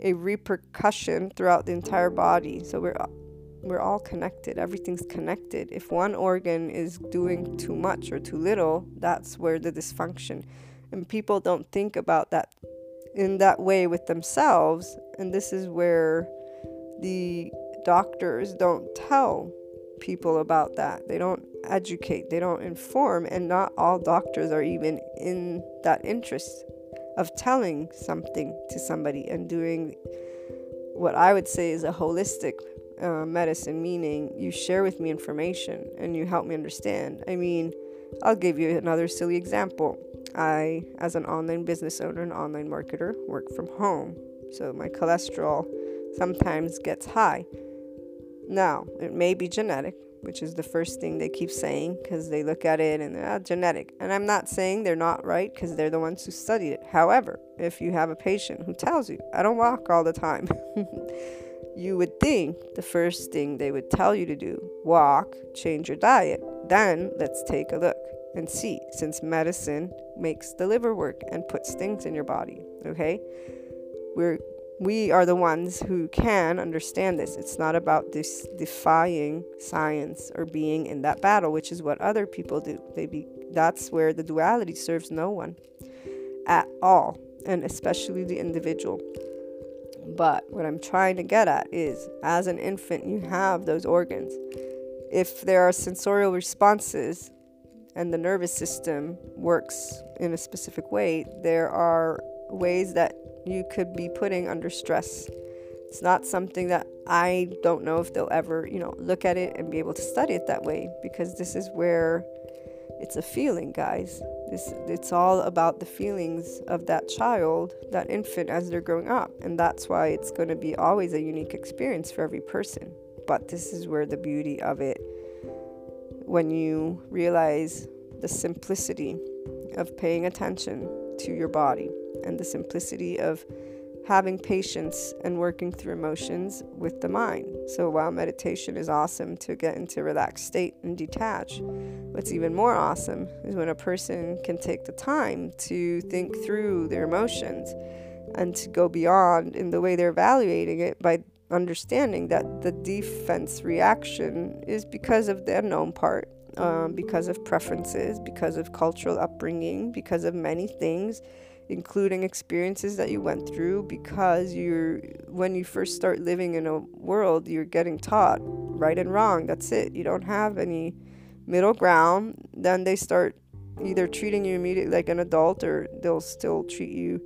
a repercussion throughout the entire body. So we're we're all connected. Everything's connected. If one organ is doing too much or too little, that's where the dysfunction. And people don't think about that in that way with themselves. And this is where the doctors don't tell people about that. They don't educate, they don't inform, and not all doctors are even in that interest of telling something to somebody and doing what I would say is a holistic uh, medicine, meaning you share with me information and you help me understand. I mean, I'll give you another silly example. I, as an online business owner and online marketer, work from home. So my cholesterol sometimes gets high. Now, it may be genetic, which is the first thing they keep saying because they look at it and they're ah, genetic. And I'm not saying they're not right because they're the ones who studied it. However, if you have a patient who tells you, I don't walk all the time, you would think the first thing they would tell you to do walk, change your diet. Then let's take a look and see, since medicine makes the liver work and puts things in your body. Okay? We're we are the ones who can understand this. It's not about this defying science or being in that battle, which is what other people do. They be, that's where the duality serves no one at all, and especially the individual. But what I'm trying to get at is as an infant, you have those organs. If there are sensorial responses and the nervous system works in a specific way, there are ways that you could be putting under stress. It's not something that I don't know if they'll ever, you know, look at it and be able to study it that way because this is where it's a feeling, guys. This it's all about the feelings of that child, that infant as they're growing up, and that's why it's going to be always a unique experience for every person. But this is where the beauty of it when you realize the simplicity of paying attention to your body and the simplicity of having patience and working through emotions with the mind. So while meditation is awesome to get into a relaxed state and detach, what's even more awesome is when a person can take the time to think through their emotions and to go beyond in the way they're evaluating it by understanding that the defense reaction is because of the unknown part, um, because of preferences, because of cultural upbringing, because of many things including experiences that you went through because you're when you first start living in a world you're getting taught right and wrong that's it. You don't have any middle ground then they start either treating you immediately like an adult or they'll still treat you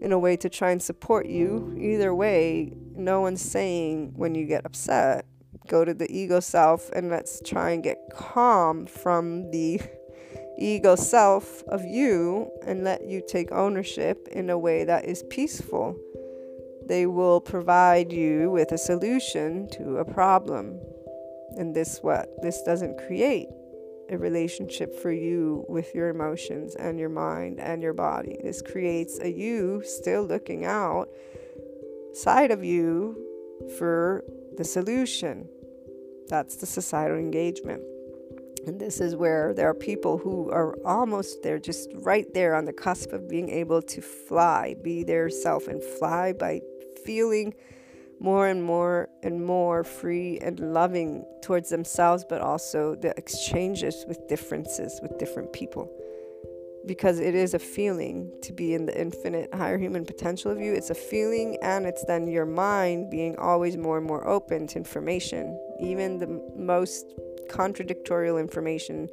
in a way to try and support you. Either way no one's saying when you get upset go to the ego self and let's try and get calm from the ego self of you and let you take ownership in a way that is peaceful. They will provide you with a solution to a problem. And this what? This doesn't create a relationship for you with your emotions and your mind and your body. This creates a you still looking out side of you for the solution. That's the societal engagement. And this is where there are people who are almost they're just right there on the cusp of being able to fly, be their self and fly by feeling more and more and more free and loving towards themselves, but also the exchanges with differences with different people. because it is a feeling to be in the infinite higher human potential of you. It's a feeling, and it's then your mind being always more and more open to information, even the most contradictorial information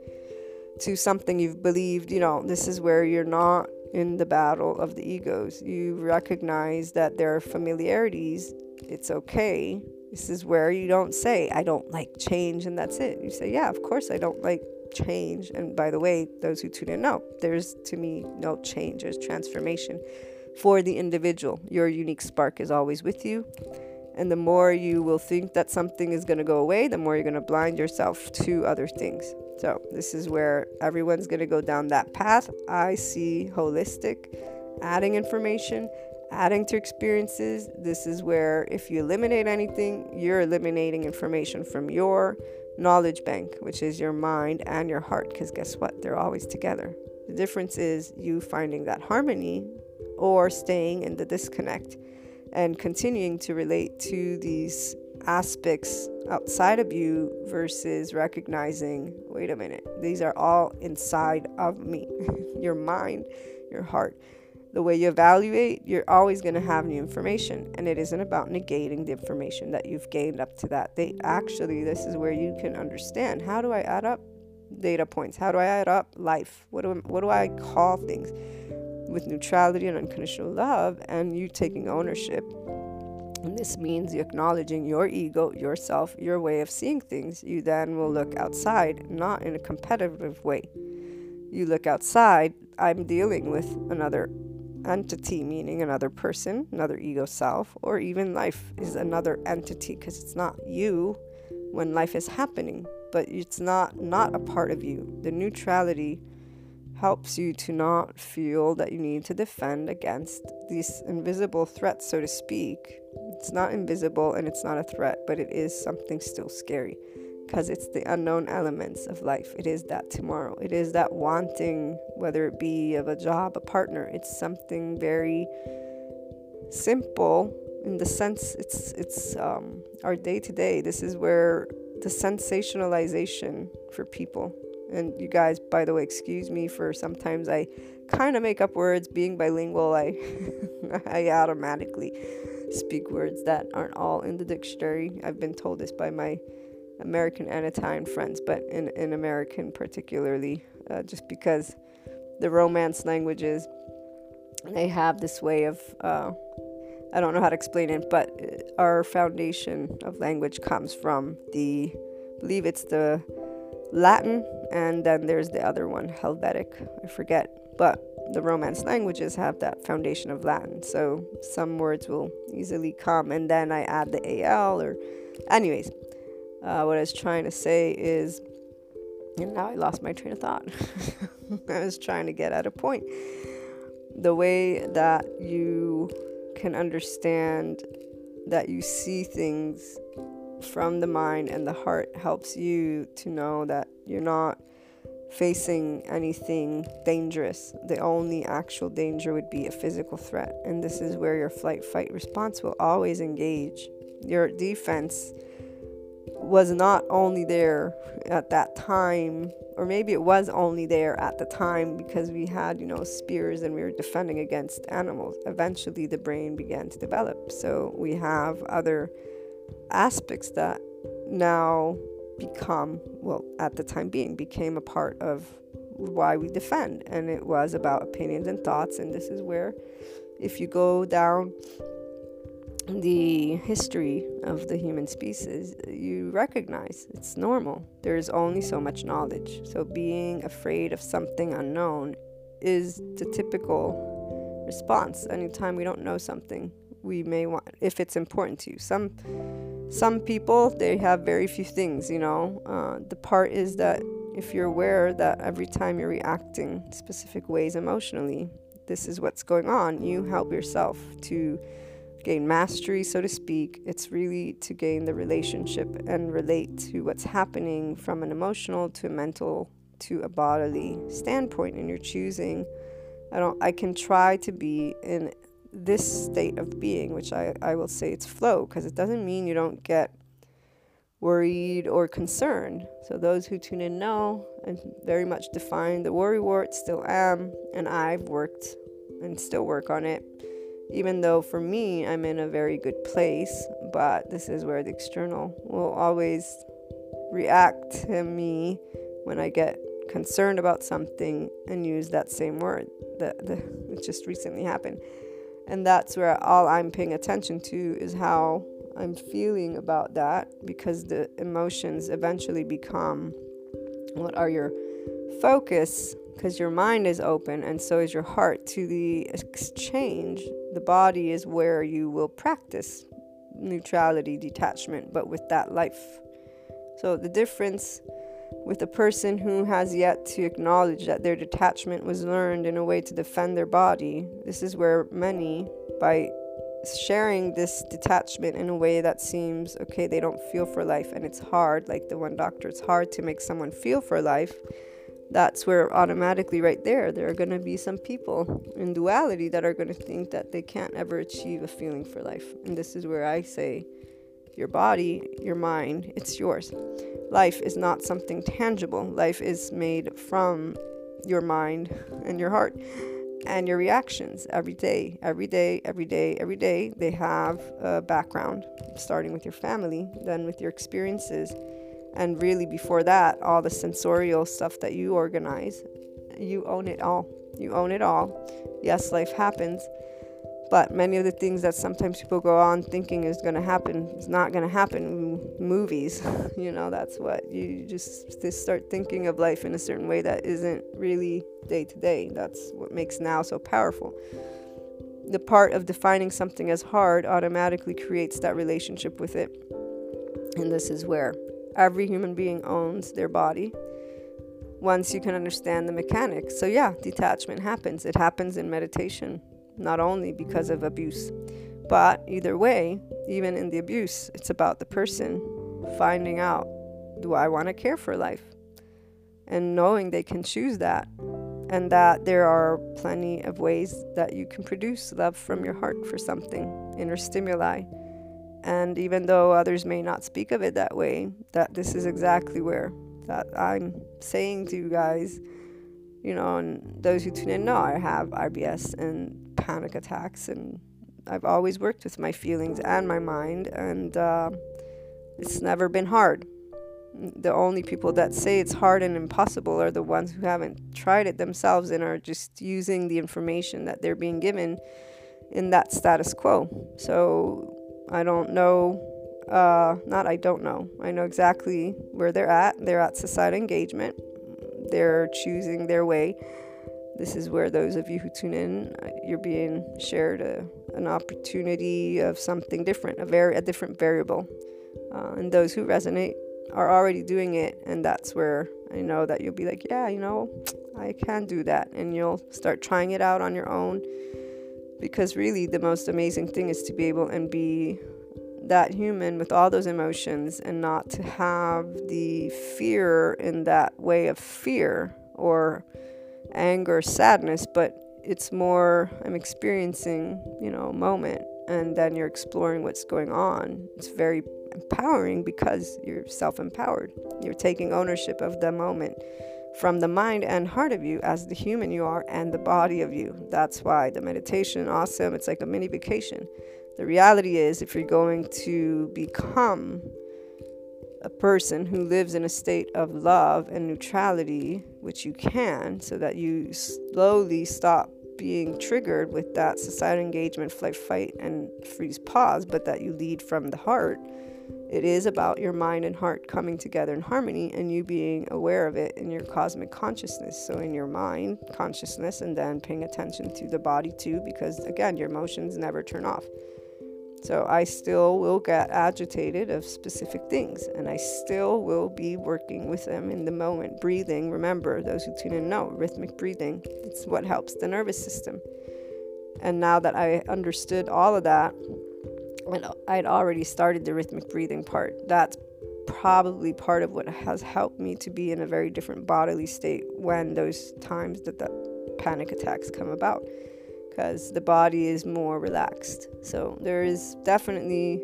to something you've believed. You know, this is where you're not in the battle of the egos. You recognize that there are familiarities. It's okay. This is where you don't say, I don't like change, and that's it. You say, Yeah, of course I don't like change. And by the way, those who tune in know there's to me no change, there's transformation for the individual. Your unique spark is always with you. And the more you will think that something is going to go away, the more you're going to blind yourself to other things. So, this is where everyone's going to go down that path. I see holistic, adding information, adding to experiences. This is where if you eliminate anything, you're eliminating information from your knowledge bank, which is your mind and your heart, because guess what? They're always together. The difference is you finding that harmony or staying in the disconnect and continuing to relate to these aspects outside of you versus recognizing wait a minute, these are all inside of me your mind, your heart the way you evaluate, you're always going to have new information. And it isn't about negating the information that you've gained up to that date. Actually, this is where you can understand how do I add up data points? How do I add up life? What do, what do I call things? With neutrality and unconditional love, and you taking ownership. And this means you acknowledging your ego, yourself, your way of seeing things. You then will look outside, not in a competitive way. You look outside, I'm dealing with another entity, meaning another person, another ego self, or even life is another entity because it's not you when life is happening, but it's not not a part of you. The neutrality helps you to not feel that you need to defend against these invisible threats, so to speak. It's not invisible and it's not a threat, but it is something still scary because it's the unknown elements of life. It is that tomorrow. It is that wanting, whether it be of a job, a partner. It's something very simple in the sense it's it's um, our day to day. This is where the sensationalization for people. And you guys, by the way, excuse me for sometimes I kind of make up words. Being bilingual, I I automatically speak words that aren't all in the dictionary. I've been told this by my American and Italian friends, but in, in American particularly, uh, just because the Romance languages, they have this way of, uh, I don't know how to explain it, but our foundation of language comes from the, I believe it's the Latin, and then there's the other one, Helvetic, I forget, but the Romance languages have that foundation of Latin, so some words will easily come, and then I add the AL or, anyways, uh, what I was trying to say is, and now I lost my train of thought. I was trying to get at a point. The way that you can understand that you see things from the mind and the heart helps you to know that you're not facing anything dangerous. The only actual danger would be a physical threat. And this is where your flight fight response will always engage. Your defense was not only there at that time, or maybe it was only there at the time because we had, you know, spears and we were defending against animals. Eventually, the brain began to develop. So we have other aspects that now become, well, at the time being, became a part of why we defend. And it was about opinions and thoughts. And this is where, if you go down the history of the human species, you recognize it's normal. There's only so much knowledge. So, being afraid of something unknown is the typical response. Anytime we don't know something, we may want, if it's important to you. Some, some people, they have very few things, you know. Uh, the part is that if you're aware that every time you're reacting specific ways emotionally, this is what's going on, you help yourself to gain mastery, so to speak. It's really to gain the relationship and relate to what's happening from an emotional to a mental to a bodily standpoint. And you're choosing, I don't, I can try to be in this state of being, which I, I will say it's flow, because it doesn't mean you don't get worried or concerned. So, those who tune in know and very much define the worry wart, still am, and I've worked and still work on it. Even though for me, I'm in a very good place, but this is where the external will always react to me when I get concerned about something and use that same word. That it just recently happened. And that's where all I'm paying attention to is how I'm feeling about that because the emotions eventually become what are your focus because your mind is open and so is your heart to the exchange. The body is where you will practice neutrality, detachment, but with that life. So the difference with a person who has yet to acknowledge that their detachment was learned in a way to defend their body, this is where many, by sharing this detachment in a way that seems okay, they don't feel for life and it's hard, like the one doctor, it's hard to make someone feel for life. That's where automatically, right there, there are going to be some people in duality that are going to think that they can't ever achieve a feeling for life. And this is where I say, your body, your mind, it's yours. Life is not something tangible, life is made from your mind and your heart and your reactions every day, every day, every day, every day. They have a background, starting with your family, then with your experiences, and really before that, all the sensorial stuff that you organize. You own it all. You own it all. Yes, life happens, but many of the things that sometimes people go on thinking is going to happen is not going to happen. Movies, you know, that's what you just, just start thinking of life in a certain way that isn't really day to day. That's what makes now so powerful. The part of defining something as hard automatically creates that relationship with it. And this is where every human being owns their body once you can understand the mechanics. So, yeah, detachment happens. It happens in meditation not only because of abuse. But either way, even in the abuse, it's about the person finding out do I want to care for life? And knowing they can choose that, and that there are plenty of ways that you can produce love from your heart for something, inner stimuli. And even though others may not speak of it that way, that this is exactly where that I'm saying to you guys, you know, and those who tune in know I have IBS and panic attacks, and I've always worked with my feelings and my mind, and uh, it's never been hard. The only people that say it's hard and impossible are the ones who haven't tried it themselves and are just using the information that they're being given in that status quo. So I don't know, uh, not I don't know, I know exactly where they're at. They're at societal engagement, they're choosing their way this is where those of you who tune in, you're being shared a, an opportunity of something different, a very a different variable. Uh, and those who resonate are already doing it, and that's where I know that you'll be like, yeah, you know, I can do that, and you'll start trying it out on your own. Because really, the most amazing thing is to be able and be that human with all those emotions and not to have the fear in that way of fear or anger, sadness, but it's more I'm experiencing, you know, a moment and then you're exploring what's going on. It's very empowering because you're self empowered. You're taking ownership of the moment from the mind and heart of you as the human you are and the body of you. That's why the meditation awesome. It's like a mini vacation. The reality is if you're going to become a person who lives in a state of love and neutrality, which you can, so that you slowly stop being triggered with that societal engagement, flight, fight, and freeze, pause, but that you lead from the heart. It is about your mind and heart coming together in harmony and you being aware of it in your cosmic consciousness. So, in your mind, consciousness, and then paying attention to the body too, because again, your emotions never turn off. So I still will get agitated of specific things and I still will be working with them in the moment. Breathing, remember, those who tune in know rhythmic breathing, it's what helps the nervous system. And now that I understood all of that, and I'd already started the rhythmic breathing part, that's probably part of what has helped me to be in a very different bodily state when those times that the panic attacks come about because the body is more relaxed. So there is definitely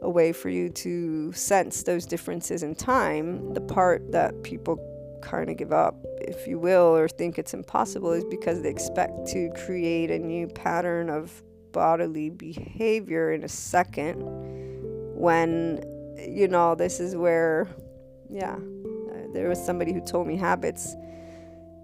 a way for you to sense those differences in time. The part that people kind of give up, if you will, or think it's impossible is because they expect to create a new pattern of bodily behavior in a second when, you know, this is where, yeah, uh, there was somebody who told me habits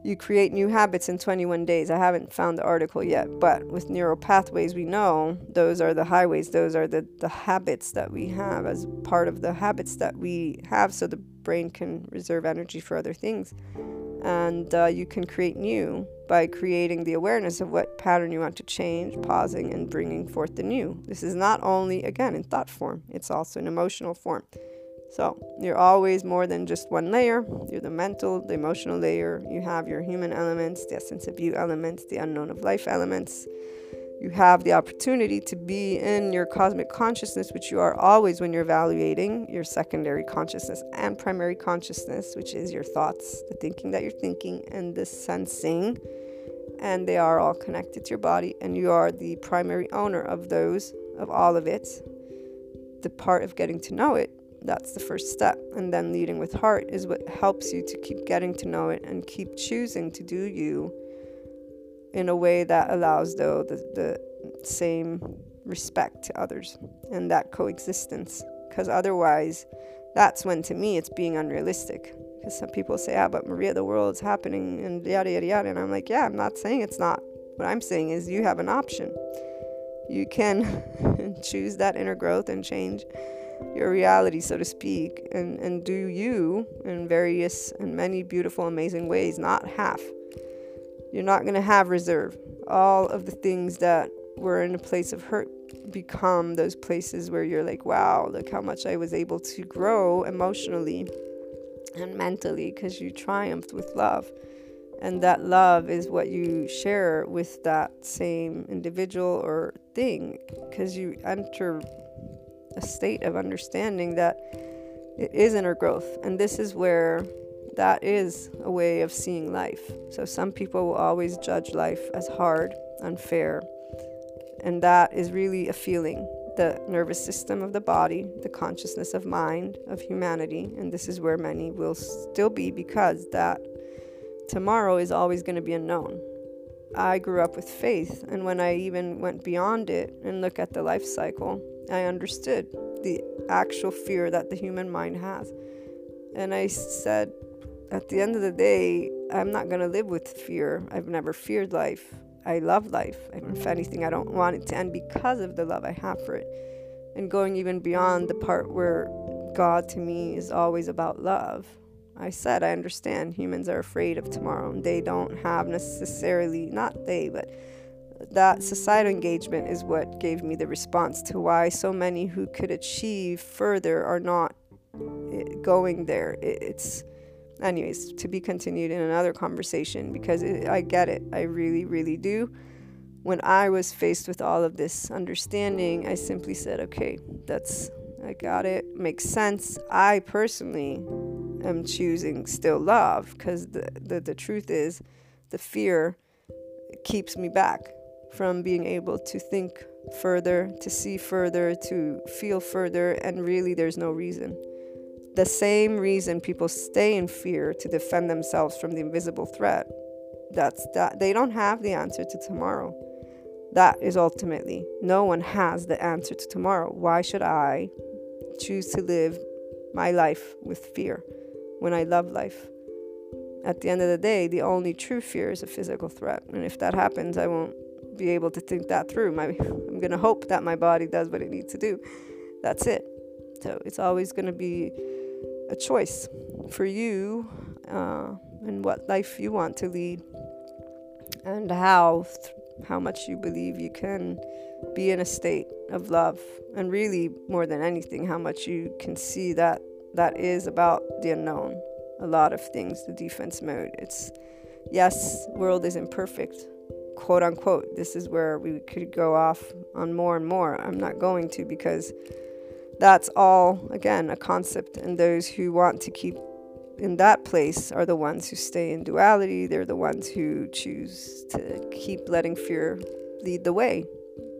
you create new habits in 21 days. I haven't found the article yet, but with neural pathways, we know those are the highways, those are the, the habits that we have as part of the habits that we have so the brain can reserve energy for other things. And uh, you can create new by creating the awareness of what pattern you want to change, pausing, and bringing forth the new. This is not only, again, in thought form, it's also in emotional form. So you're always more than just one layer. You're the mental, the emotional layer. You have your human elements, the essence of you elements, the unknown of life elements. You have the opportunity to be in your cosmic consciousness, which you are always when you're evaluating your secondary consciousness and primary consciousness, which is your thoughts, the thinking that you're thinking, and the sensing. And they are all connected to your body, and you are the primary owner of those, of all of it. The part of getting to know it that's the first step. And then leading with heart is what helps you to keep getting to know it and keep choosing to do you in a way that allows, though, the, the same respect to others and that coexistence. Because otherwise, that's when to me it's being unrealistic. Because some people say, ah, but Maria, the world's happening and yada, yada, yada. And I'm like, yeah, I'm not saying it's not. What I'm saying is you have an option. You can choose that inner growth and change your reality, so to speak, and, and do you in various and many beautiful, amazing ways, not half. You're not going to have reserve. All of the things that were in a place of hurt become those places where you're like, wow, look how much I was able to grow emotionally and mentally because you triumphed with love. And that love is what you share with that same individual or thing because you enter a state of understanding that it is inner growth. And this is where that is a way of seeing life. So some people will always judge life as hard, unfair. And that is really a feeling. The nervous system of the body, the consciousness of mind, of humanity. And this is where many will still be because that tomorrow is always going to be unknown. I grew up with faith, and when I even went beyond it and look at the life cycle, I understood the actual fear that the human mind has. And I said, at the end of the day, I'm not going to live with fear. I've never feared life. I love life. And if anything, I don't want it to end because of the love I have for it. And going even beyond the part where God to me is always about love. I said, I understand humans are afraid of tomorrow and they don't have necessarily, not they, but that societal engagement is what gave me the response to why so many who could achieve further are not eh, going there. It's, anyways, to be continued in another conversation because it, I get it. I really, really do. When I was faced with all of this understanding, I simply said, okay, that's, I got it, makes sense. I personally am choosing still love because the, the, the truth is, the fear keeps me back from being able to think further, to see further, to feel further, and really there's no reason. The same reason people stay in fear to defend themselves from the invisible threat. That's that they don't have the answer to tomorrow. That is ultimately no one has the answer to tomorrow. Why should I choose to live my life with fear when I love life? At the end of the day, the only true fear is a physical threat. And if that happens, I won't be able to think that through. My, I'm going to hope that my body does what it needs to do. That's it. So it's always going to be a choice for you uh, and what life you want to lead and how how much you believe you can be in a state of love and really more than anything how much you can see that that is about the unknown a lot of things the defense mode it's yes world is imperfect quote unquote. This is where we could go off on more and more. I'm not going to because that's all, again, a concept. And those who want to keep in that place are the ones who stay in duality. They're the ones who choose to keep letting fear lead the way.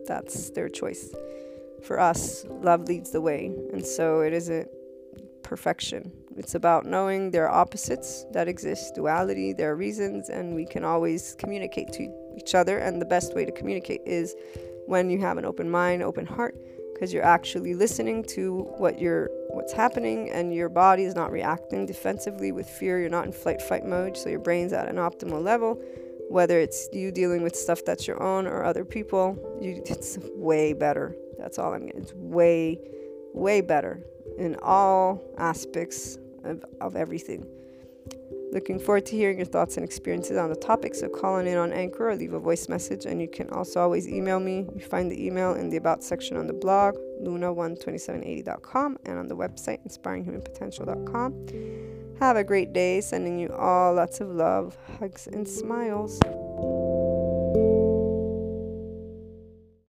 That's their choice. for us, love leads the way. And so it isn't perfection. It's about knowing there are opposites that exist, duality, there are reasons, and we can always communicate to each other. And the best way to communicate is when you have an open mind, open heart, because you're actually listening to what you're what's happening and your body is not reacting defensively with fear. You're not in flight fight mode, so your brain's at an optimal level. Whether it's you dealing with stuff that's your own or other people, you, it's way better. That's all I'm getting. It's way, way better in all aspects of, of everything. Looking forward to hearing your thoughts and experiences on the topic. So call in on Anchor or leave a voice message, and you can also always email me. You find the email in the About section on the blog, luna12780.com, and on the website, inspiringhumanpotential.com. Have a great day. Sending you all lots of love, hugs, and smiles.